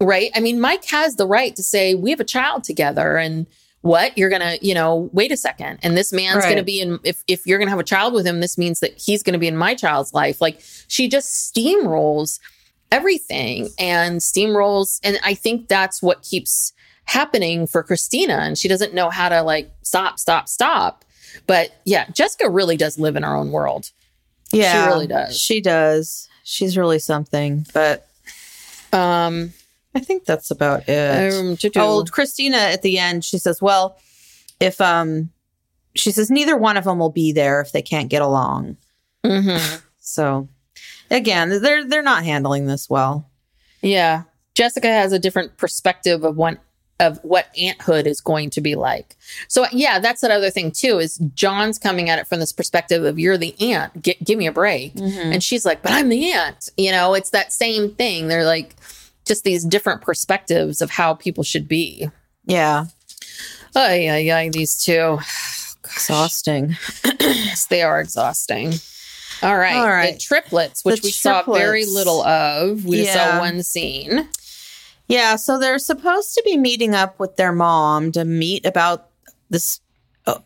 B: right? I mean, Mike has the right to say, we have a child together and what you're gonna, you know, wait a second. And this man's
A: Right.
B: gonna be in if if you're gonna have a child with him, this means that he's gonna be in my child's life. Like she just steamrolls everything and steamrolls. And I think that's what keeps happening for Christina. And she doesn't know how to like stop, stop, stop. But yeah, Jessica really does live in her own world.
A: Yeah, she
B: really does.
A: She does. She's really something. But
B: Um,
A: I think that's about it.
B: um,
A: Oh, Christina at the end, she says, "Well, if um, she says neither one of them will be there if they can't get along."
B: mhm.
A: So, again, they're they're not handling this well.
B: yeah, Jessica has a different perspective of what of what aunthood is going to be like. So yeah, that's that other thing too. Is John's coming at it from this perspective of you're the aunt, Gi- give me a break, and she's like, but I'm the aunt. You know, it's that same thing. They're like just these different perspectives of how people should be.
A: Yeah,
B: Oh yeah, yeah, these two.
A: exhausting.
B: Yes, they are exhausting. All right.
A: All right.
B: The triplets, which
A: The
B: we saw very little of. We
A: Yeah.
B: saw one scene.
A: Yeah, so they're supposed to be meeting up with their mom to meet about this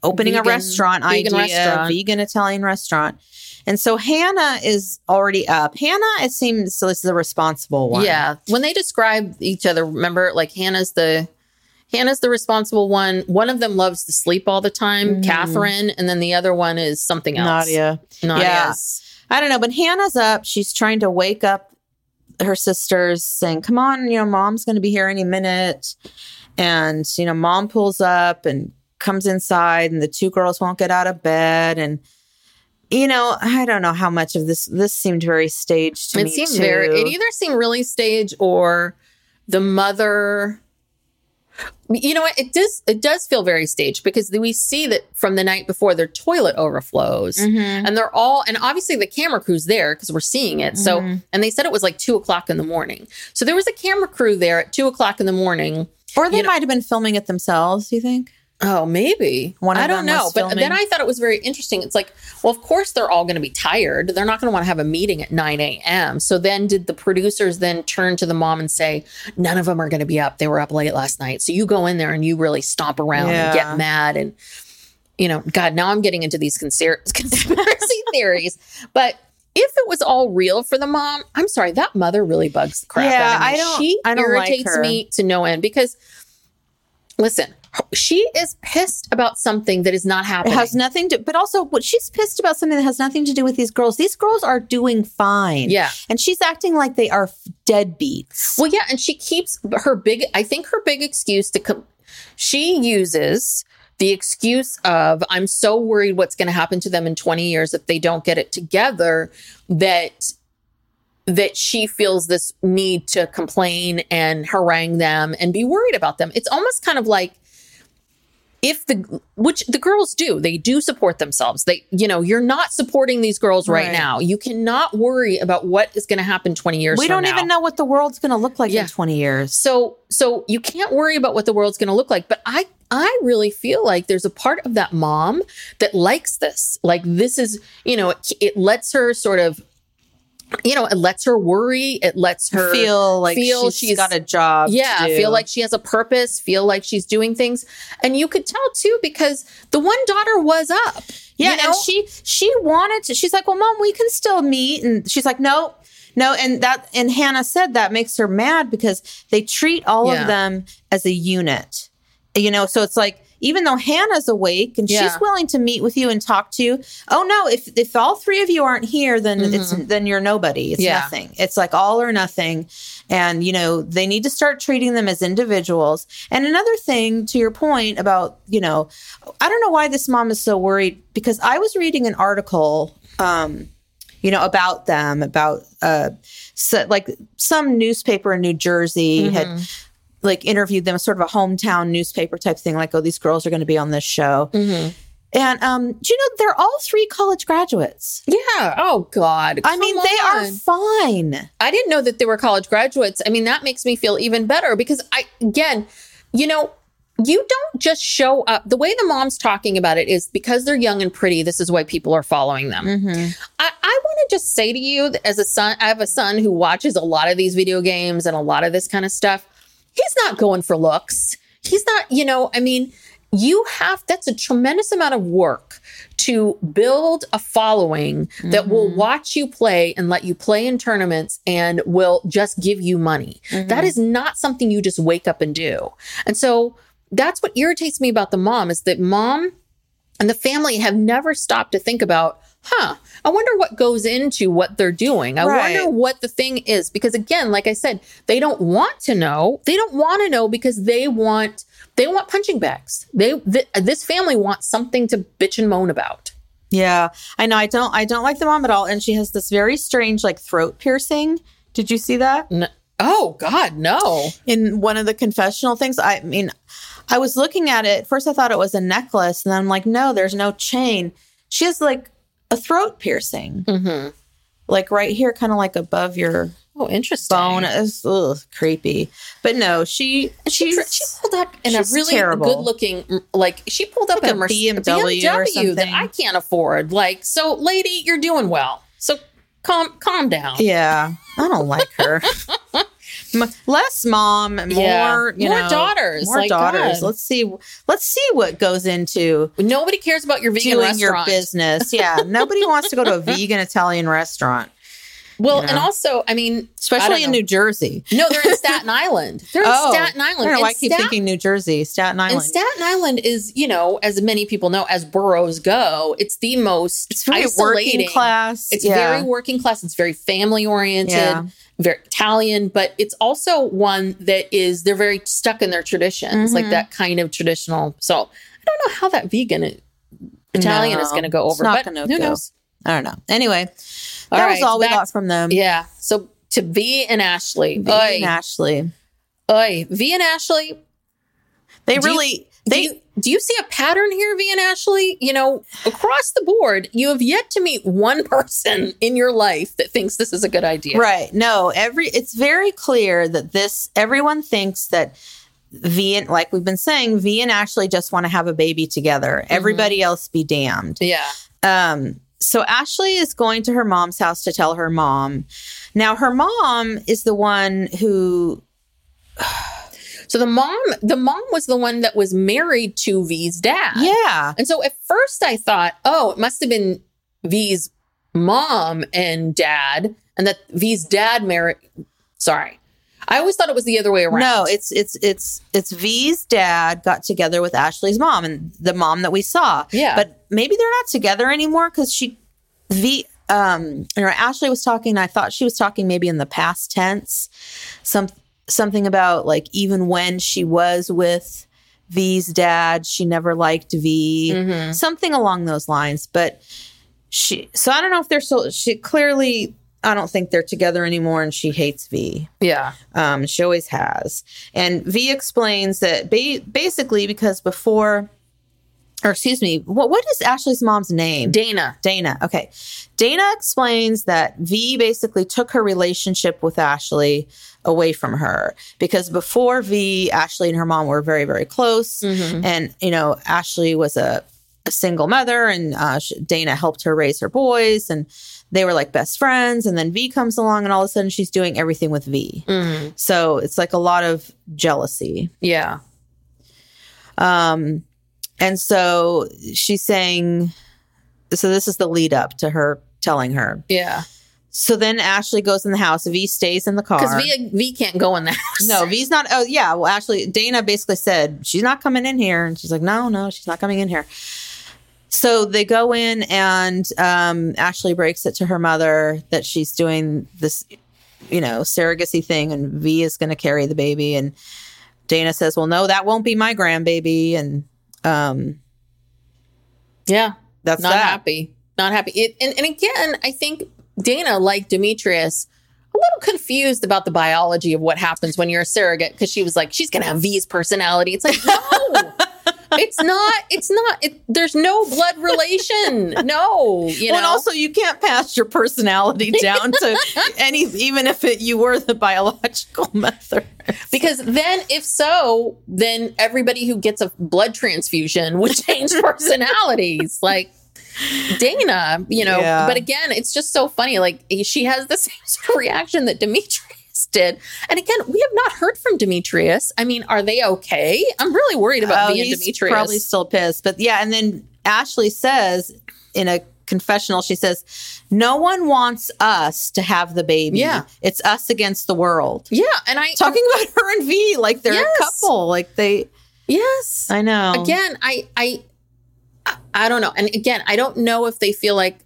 A: opening a restaurant
B: vegan
A: idea,
B: restaurant.
A: vegan Italian restaurant. And so Hannah is already up. Hannah, it seems, so this is the responsible one.
B: Yeah. When they describe each other, remember like Hannah's the Hannah's the responsible one. One of them loves to sleep all the time, mm. Catherine, and then the other one is something else.
A: Nadia.
B: Nadia's.
A: I don't know, but Hannah's up. She's trying to wake up her sisters, saying, Come on, you know, mom's going to be here any minute. And, you know, mom pulls up and comes inside, and the two girls won't get out of bed. And, you know, I don't know how much of this, this seemed very staged to
B: It
A: me.
B: seemed
A: too.
B: very it either seemed really staged or the mother you know what it does it does feel very staged because we see that from the night before their toilet overflows
A: Mm-hmm.
B: and they're all and obviously the camera crew's there because we're seeing it so
A: Mm-hmm.
B: and they said it was like two o'clock in the morning so there was a camera crew there at two o'clock in the morning
A: Or they
B: you know-
A: might have been filming it themselves, do you think?
B: Oh, maybe.
A: One of
B: I don't know. But then. I thought it was very interesting. It's like, well, of course they're all going to be tired. They're not going to want to have a meeting at 9 a.m. So then did the producers then turn to the mom and say, none of them are going to be up. They were up late last night. So you go in there and you really stomp around and get mad. And, you know, God, now I'm getting into these conspir- <laughs> conspiracy theories. But if it was all real for the mom, I'm sorry, that mother really bugs the crap
A: Yeah,
B: out of me.
A: I don't-
B: she
A: I don't like
B: irritates
A: her.
B: me to no end because listen, she is pissed about something that is not
A: It
B: happening.
A: has nothing to, but also what she's pissed about something that has nothing to do with these girls. These girls are doing fine.
B: Yeah.
A: And she's acting like they are deadbeats.
B: well, yeah, and she keeps her big. I think her big excuse to com- she uses the excuse of I'm so worried what's going to happen to them in 20 years if they don't get it together that that she feels this need to complain and harangue them and be worried about them. It's almost kind of like if the which the girls do they do support themselves they you know you're not supporting these girls right,
A: Right.
B: now you cannot worry about what is going to happen 20 years
A: we don't
B: now.
A: even know what the world's going to look like
B: Yeah.
A: in 20 years.
B: so so you can't worry about what the world's going to look like but i i really feel like there's a part of that mom that likes this like this is you know it, it lets her sort of you know it lets her worry it lets her
A: feel like
B: feel
A: she's got a job. to
B: yeah feel like she has a purpose feel like she's doing things and you could tell too because the one daughter was up
A: Yeah,
B: you know?
A: and she she wanted to. She's like, "Well, mom, we can still meet," and she's like, "No, no." And that and Hannah said that makes her mad because they treat all
B: Yeah.
A: of them as a unit. You know, so it's like even though Hannah's awake and
B: Yeah.
A: she's willing to meet with you and talk to you. Oh no, if if all three of you aren't here, then it's then you're nobody. It's
B: Mm-hmm. Yeah.
A: nothing. It's like all or nothing. And you know, they need to start treating them as individuals. And another thing to your point about, you know, I don't know why this mom is so worried because I was reading an article um you know about them about uh so, like some newspaper in New Jersey had like interviewed them sort of a hometown newspaper type thing like oh these girls are going to be on this show and um do you know they're all three college graduates
B: yeah oh god
A: i mean
B: come
A: they are fine
B: I didn't know that they were college graduates. I mean, that makes me feel even better because I, again, you know, you don't just show up. The way the mom's talking about it is because they're young and pretty. This is why people are following them. I, I want to just say to you as a son, I have a son who watches a lot of these video games and a lot of this kind of stuff. He's not going for looks. He's not, you know, I mean, you have that's a tremendous amount of work to build a following that will mm-hmm. watch you play and let you play in tournaments and will just give you money. Mm-hmm. That is not something you just wake up and do. And so that's what irritates me about the mom is that mom and the family have never stopped to think about, huh, I wonder what goes into what they're doing. I
A: Right.
B: wonder what the thing is. Because again, like I said, they don't want to know. They don't want to know because they want they want punching bags. They th- this family wants something to bitch and moan about.
A: Yeah, I know. I don't. I don't like the mom at all, and she has this very strange like throat piercing. Did you see that
B: oh God, no.
A: in one of the confessional things? I mean, I was looking at it. First, I thought it was a necklace, and then I'm like, no, there's no chain. She has like a throat piercing,
B: Mm-hmm.
A: like right here, kind of like above your
B: Oh, interesting.
A: bone. It's ugh, creepy, but no, she
B: she, she pulled up in a really
A: terrible.
B: good looking, like she pulled up
A: Like
B: in
A: a
B: Merce-
A: BMW or
B: that. I can't afford. Like, so lady, you're doing well. So calm, calm down.
A: yeah. I don't like her. <laughs> M- Less mom, more
B: Yeah.
A: you
B: More
A: know,
B: daughters,
A: more
B: like,
A: daughters.
B: God.
A: Let's see. Let's see what goes into
B: Nobody cares about your vegan
A: doing your business. <laughs> Yeah, nobody wants to go to a vegan Italian restaurant,
B: Well,
A: you know?
B: and also, I mean, I
A: especially in
B: know.
A: New Jersey.
B: No, they're in Staten Island. They're in <laughs>
A: Oh,
B: Staten
A: I
B: Island.
A: don't know. I keep
B: Stat-
A: thinking New Jersey, Staten Island.
B: And Staten Island is, you know, as many people know, as boroughs go, it's the most
A: it's very
B: isolating.
A: working class.
B: It's
A: yeah.
B: very working class. It's very family oriented,
A: Yeah.
B: Very Italian, but it's also one that is they're very stuck in their traditions, like
A: Mhm.
B: that kind of traditional. So I don't know how that vegan Italian is going to go over, but who
A: go.
B: knows?
A: I don't know. Anyway,
B: All
A: that
B: right,
A: was all we got from them.
B: Yeah. So to Vee and Ashley,
A: Vee
B: Oy,
A: and Ashley.
B: oy. Vee and Ashley,
A: They
B: Do
A: really
B: do
A: they
B: you, do you see a pattern here, Vee and Ashley? You know, across the board, you have yet to meet one person in your life that thinks this is a good idea.
A: Right. No, every it's very clear that this everyone thinks that Vee and like we've been saying, Vee and Ashley just want to have a baby together. Everybody else be damned.
B: Yeah.
A: Um so Ashley is going to her mom's house to tell her mom. Now her mom is the one who
B: So the mom, the mom was the one that was married to Vee's dad.
A: yeah.
B: And so at first I thought, oh, it must have been Vee's mom and dad, and that Vee's dad married. Sorry, I always thought it was the other way around.
A: No, it's it's it's it's Vee's dad got together with Ashley's mom and the mom that we saw.
B: Yeah.
A: But maybe they're not together anymore because she Vee um you know, Ashley was talking, I thought she was talking maybe in the past tense. Some something about like even when she was with Vee's dad, she never liked Vee.
B: Mhm.
A: Something along those lines. But she so I don't know if they're so she clearly I don't think they're together anymore and she hates Vee.
B: yeah,
A: Um, she always has. And Vee explains that ba- basically because before, or excuse me, what what is Ashley's mom's name?
B: Dana.
A: Dana. Okay. Dana explains that Vee basically took her relationship with Ashley away from her because before Vee, Ashley and her mom were very, very close.
B: Mhm.
A: And, you know, Ashley was a, a single mother and uh, Dana helped her raise her boys and they were like best friends. And then Vee comes along and all of a sudden she's doing everything with Vee.
B: Mhm.
A: So it's like a lot of jealousy.
B: Yeah,
A: Um, and so she's saying, so this is the lead up to her telling her.
B: yeah.
A: So then Ashley goes in the house. Vee stays in the car.
B: Because Vee Vee can't go in the house.
A: no, Vee's not. Oh, yeah. Well, Ashley, Dana basically said she's not coming in here, and she's like, no, no, she's not coming in here. So they go in, and um, Ashley breaks it to her mother that she's doing this, you know, surrogacy thing, and Vee is going to carry the baby. And Dana says, "Well, no, that won't be my grandbaby," and um,
B: Yeah,
A: that's
B: not
A: that.
B: happy. Not happy. It, and and again, I think Dana, like Demetrius, a little confused about the biology of what happens when you're a surrogate because she was like, she's gonna have Vee's personality. It's like, no. <laughs> It's not. It's not. It, there's no blood relation. No, you know.
A: well, and also you can't pass your personality <laughs> down to any, even if it, you were the biological <laughs> mother.
B: Because then, if so, then everybody who gets a blood transfusion would change personalities. like Dana, you know.
A: Yeah.
B: But again, it's just so funny. Like she has the same <laughs> sort of reaction that Demetrius did. And again, we have not heard from Demetrius. I mean, are they okay? I'm really worried about
A: Oh,
B: being Demetrius.
A: Probably still pissed, but yeah. And then Ashley says in a confessional, she says, "No one wants us to have the baby.
B: Yeah.
A: it's us against the world."
B: yeah, and I
A: Talking about her and Vee, like they're
B: Yes.
A: a couple. Like they,
B: yes.
A: I know.
B: again i i I don't know. And again, I don't know if they feel like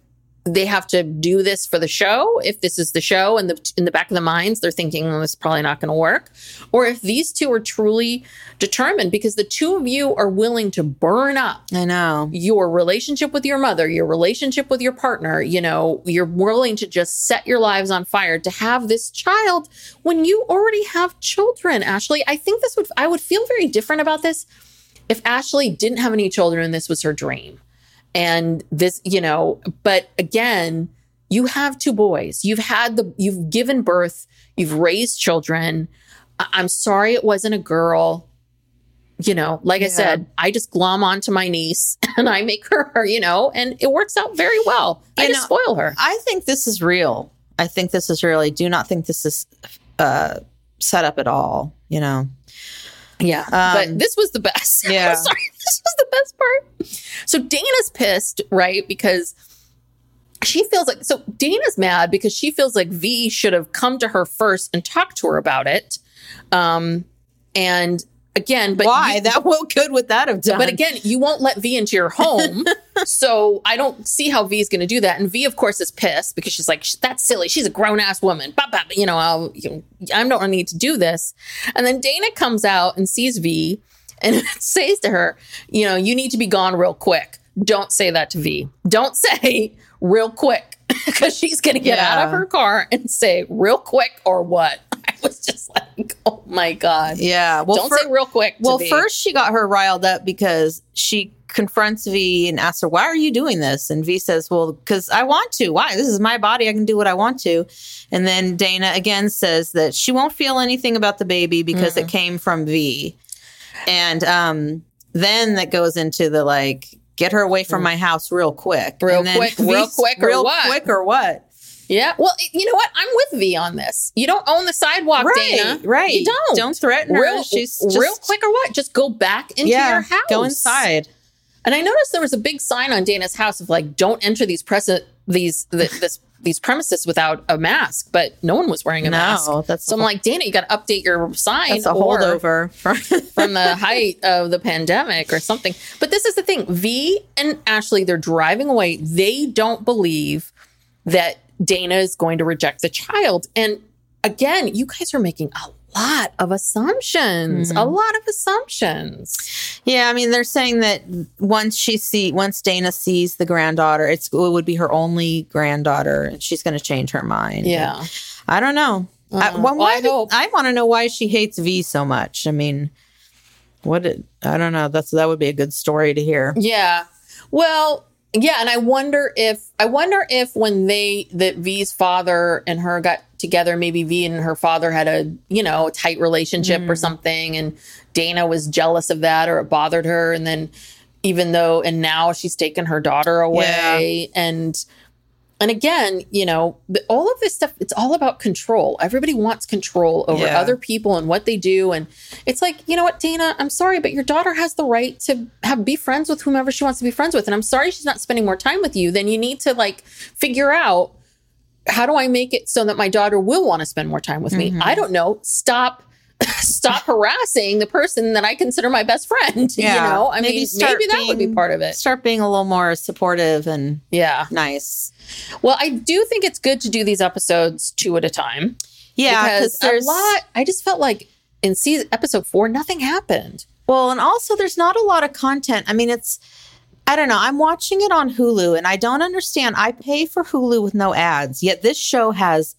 B: they have to do this for the show. If this is the show and the in the back of the minds, they're thinking well, this is probably not going to work. Or if these two are truly determined because the two of you are willing to burn up
A: I know.
B: your relationship with your mother, your relationship with your partner, you know, you're willing to just set your lives on fire to have this child when you already have children, Ashley. I think this would I would feel very different about this if Ashley didn't have any children and this was her dream. And this, you know, but again, you have two boys. You've had the you've given birth, you've raised children. I- I'm sorry it wasn't a girl you know, like I said, I just glom onto my niece <laughs> and I make her, you know, and it works out very well. I just spoil her.
A: I think this is real. I think this is really, do not think this is uh, set up at all. You know.
B: Yeah. but this was the best. <laughs>
A: yeah.
B: I'm sorry. This was the best part. So Dana's pissed, right? Because she feels like, so Dana's mad because she feels like Vee should have come to her first and talked to her about it. Um, and again, but
A: Why?
B: you-
A: that what good would that have done?
B: But again, you won't let Vee into your home. <laughs> so I don't see how Vee is going to do that. And Vee, of course, is pissed because she's like, that's silly. She's a grown ass woman. Bah, bah, you know, I'll, you know, I don't need to do this. And then Dana comes out and sees Vee and <laughs> says to her, you know, you need to be gone real quick. Don't say that to Vee. Don't say real quick <laughs> because she's going to get out of her car and say real quick or what. <laughs> I was just like, oh my God.
A: yeah. Well,
B: don't
A: fir-
B: say real quick. to
A: Well,
B: Vee.
A: first she got her riled up because she confronts Vee and asks her, "Why are you doing this?" And Vee says, "Well, because I want to. Why? This is my body. I can do what I want to." And then Dana again says that she won't feel anything about the baby because
B: Mm-hmm.
A: it came from Vee. And um, then that goes into the like, get her away from my house real quick.
B: Mm. Real
A: And then
B: quick, real quick or
A: real
B: what?
A: quick or what?
B: Yeah. Well, you know what? I'm with Vee on this. You don't own the sidewalk,
A: Right,
B: Dana.
A: right.
B: You don't.
A: Don't threaten her.
B: Real,
A: She's
B: real quick or what? Just go back into
A: yeah,
B: your house.
A: go inside.
B: And I noticed there was a big sign on Dana's house of like, "Don't enter these press these th- this these premises without a mask." But no one was wearing a
A: No,
B: mask.
A: that's
B: so I'm like, Dana, you got to update your sign.
A: That's a holdover from <laughs>
B: from the height of the pandemic or something. But this is the thing Vee and Ashley, they're driving away. They don't believe that Dana is going to reject the child. And again, you guys are making a lot of assumptions, a lot of assumptions.
A: Yeah, I mean, they're saying that once she see once Dana sees the granddaughter, it's it would be her only granddaughter, and she's going to change her mind.
B: Yeah.
A: I don't know. I,
B: Uh,
A: well,
B: well,
A: why
B: I hope.
A: I want to know why she hates Vee so much. I mean, what? Did, I don't know. That's that would be a good story to hear.
B: Yeah. Well, yeah, and I wonder if I wonder if when they that Vee's father and her got together, maybe Vee and her father had a you know a tight relationship or mm. something, and Dana was jealous of that or it bothered her, and then even though and now she's taken her daughter away and and again you know all of this stuff it's all about control. Everybody wants control over
A: Yeah.
B: other people and what they do and it's like you know what dana i'm sorry but your daughter has the right to have be friends with whomever she wants to be friends with and i'm sorry she's not spending more time with you then you need to like figure out how do i make it so that my daughter will want to spend more time with me i mm-hmm. don't know stop <laughs> stop harassing the person that i consider my best friend <laughs> Yeah. you know i mean
A: start
B: maybe that would be part of it
A: Start being a little more supportive and
B: yeah
A: nice.
B: well, I do think it's good to do these episodes two at a time.
A: Yeah,
B: because
A: there's a
B: lot. I just felt like in season episode four, nothing happened.
A: Well, and also there's not a lot of content. I mean, it's I don't know. I'm watching it on Hulu and I don't understand. I pay for Hulu with no ads, yet this show has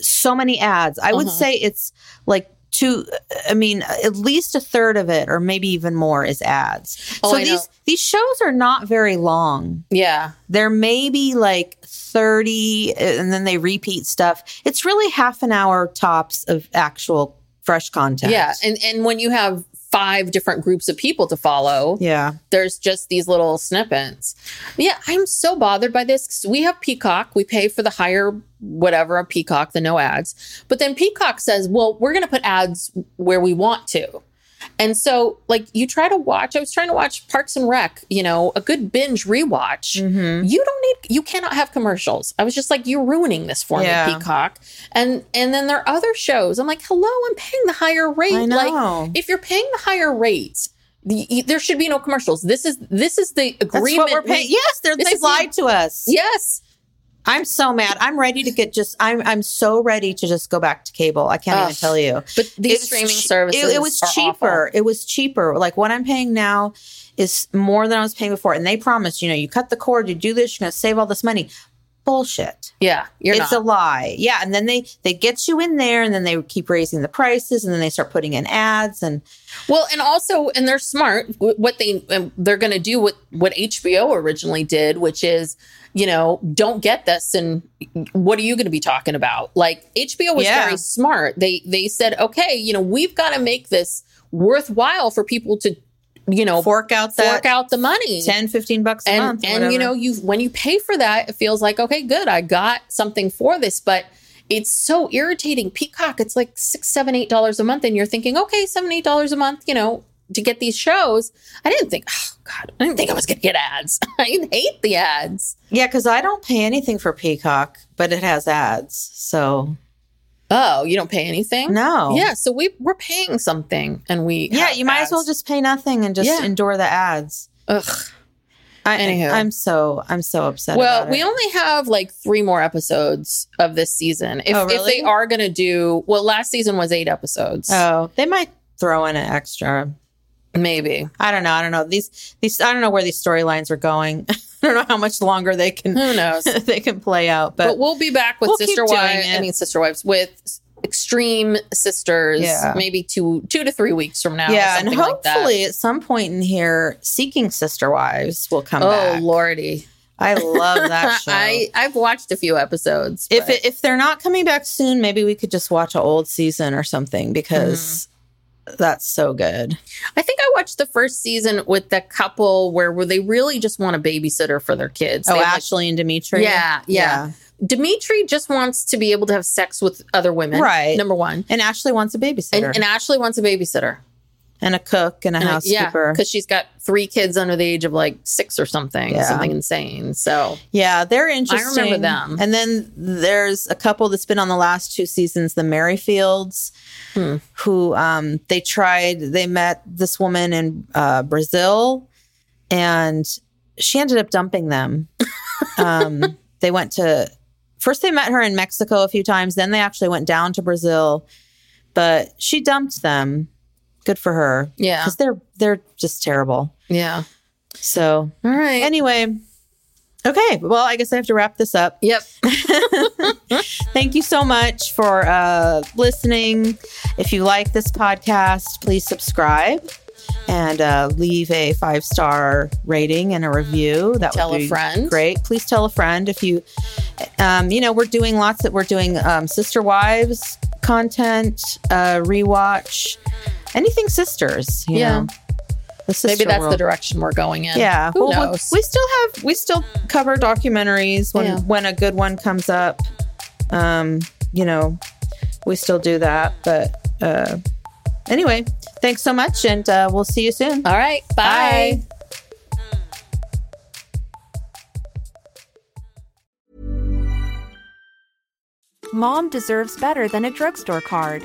A: so many ads. I would
B: Uh-huh.
A: say it's like two I mean, at least a third of it or maybe even more is ads.
B: Oh,
A: so
B: I know.
A: these these shows are not very long.
B: Yeah,
A: They're maybe like 30 and then they repeat stuff. It's really half an hour tops of actual fresh content.
B: yeah, and and when you have five different groups of people to follow,
A: yeah.
B: there's just these little snippets. Yeah, I'm so bothered by this. we have Peacock. We pay for the higher whatever of Peacock, the no ads. But then Peacock says, "Well, we're going to put ads where we want to." And so, like, you try to watch. I was trying to watch Parks and Rec. You know, a good binge rewatch. Mm-hmm. You don't need. You cannot have commercials. I was just like, you're ruining this for
A: Yeah.
B: me, Peacock. And and then there are other shows. I'm like, hello, I'm paying the higher rate. Like, if you're paying the higher rate, The, there should be no commercials. This is this is the
A: That's
B: agreement.
A: what we're paying. Yes, they're,
B: This
A: they've
B: the-
A: lied to us.
B: Yes.
A: I'm so mad. I'm ready to get just. I'm I'm so ready to just go back to cable. I can't even tell you.
B: But these
A: It's
B: streaming
A: che-
B: services,
A: It, it was cheaper.
B: awful.
A: It was cheaper. Like what I'm paying now is more than I was paying before. And they promised, you know, you cut the cord, you do this, you're going to save all this money. Bullshit.
B: Yeah, you're
A: it's
B: not.
A: a lie. Yeah, and then they they get you in there, and then they keep raising the prices, and then they start putting in ads, and
B: Well, and also, and they're smart. What they um, they're going to do what what HBO originally did, which is, you know, don't get this, and what are you going to be talking about? Like HBO was
A: Yeah.
B: very smart. They they said, okay, you know, we've got to make this worthwhile for people to, you know,
A: fork out that
B: fork out the money.
A: 10, 15 bucks a
B: and
A: month.
B: and you know you when you pay for that it feels like okay good i got something for this but it's so irritating peacock it's like six seven eight dollars a month and you're thinking okay seven eight dollars a month you know to get these shows i didn't think oh god i didn't think i was gonna get ads <laughs> i hate the ads
A: yeah, because I don't pay anything for Peacock, but it has ads, so
B: oh you don't pay anything
A: no,
B: yeah so we we're paying something and we
A: yeah, you might as well just pay nothing and just
B: Yeah.
A: endure the ads.
B: Ugh.
A: I,
B: Anywho.
A: I'm so I'm so upset.
B: Well, we only have like three more episodes of this season. If,
A: Oh,
B: if they are going to do, well, last season was eight episodes.
A: oh they might throw in an extra.
B: Maybe.
A: I don't know. I don't know these these. I don't know where these storylines are going. <laughs> I don't know how much longer they can
B: Who knows? <laughs>
A: they can play out.
B: but,
A: But,
B: we'll be back with
A: we'll
B: Sister Wives. I mean, Sister Wives with Extreme Sisters.
A: Yeah.
B: Maybe two two to three weeks from now.
A: yeah, and
B: something like that.
A: hopefully at some point in here, Seeking Sister Wives will come
B: Oh
A: back.
B: lordy!
A: I love that <laughs> show.
B: I I've watched a few episodes.
A: if it, if they're not coming back soon, maybe we could just watch an old season or something because
B: Mm-hmm.
A: That's so good.
B: I think I watched the first season with the couple where where they really just want a babysitter for their kids.
A: Oh,
B: They have, like,
A: Ashley and Dimitri.
B: Yeah, yeah. Dimitri just wants to be able to have sex with other women.
A: Right.
B: Number one.
A: And Ashley wants a babysitter
B: And, and Ashley wants a babysitter.
A: And a cook and a
B: And
A: housekeeper.
B: because she's got three kids under the age of like six or something,
A: Yeah.
B: something insane. So
A: Yeah, they're interesting.
B: I remember them.
A: And then there's a couple that's been on the last two seasons, the Merrifields,
B: Hmm.
A: who um, they tried. They met this woman in uh, Brazil, and she ended up dumping them. <laughs> um, they went to first. They met her in Mexico a few times. Then they actually went down to Brazil, but she dumped them. Good for her.
B: Yeah.
A: because they're they're just terrible.
B: yeah.
A: So
B: All right.
A: anyway. Okay, well, I guess I have to wrap this up.
B: yep. <laughs>
A: Thank you so much for uh, listening. If you like this podcast, please subscribe and uh, leave a five star rating and a review. That
B: Tell
A: would
B: a friend.
A: Great. Please tell a friend if you, um, you know, we're doing lots that we're doing um, sister wives content, uh, rewatch, anything sisters. You
B: Yeah.
A: know, the sister
B: Maybe that's the direction we're going in.
A: Yeah.
B: Who
A: Well, we-
B: knows?
A: We, still have we still cover documentaries when
B: Yeah.
A: when a good one comes up. Um, you know, we still do that. But uh anyway, thanks so much and uh we'll see you soon.
B: All right. Bye.
A: Bye.
C: Mom deserves better than a drugstore card.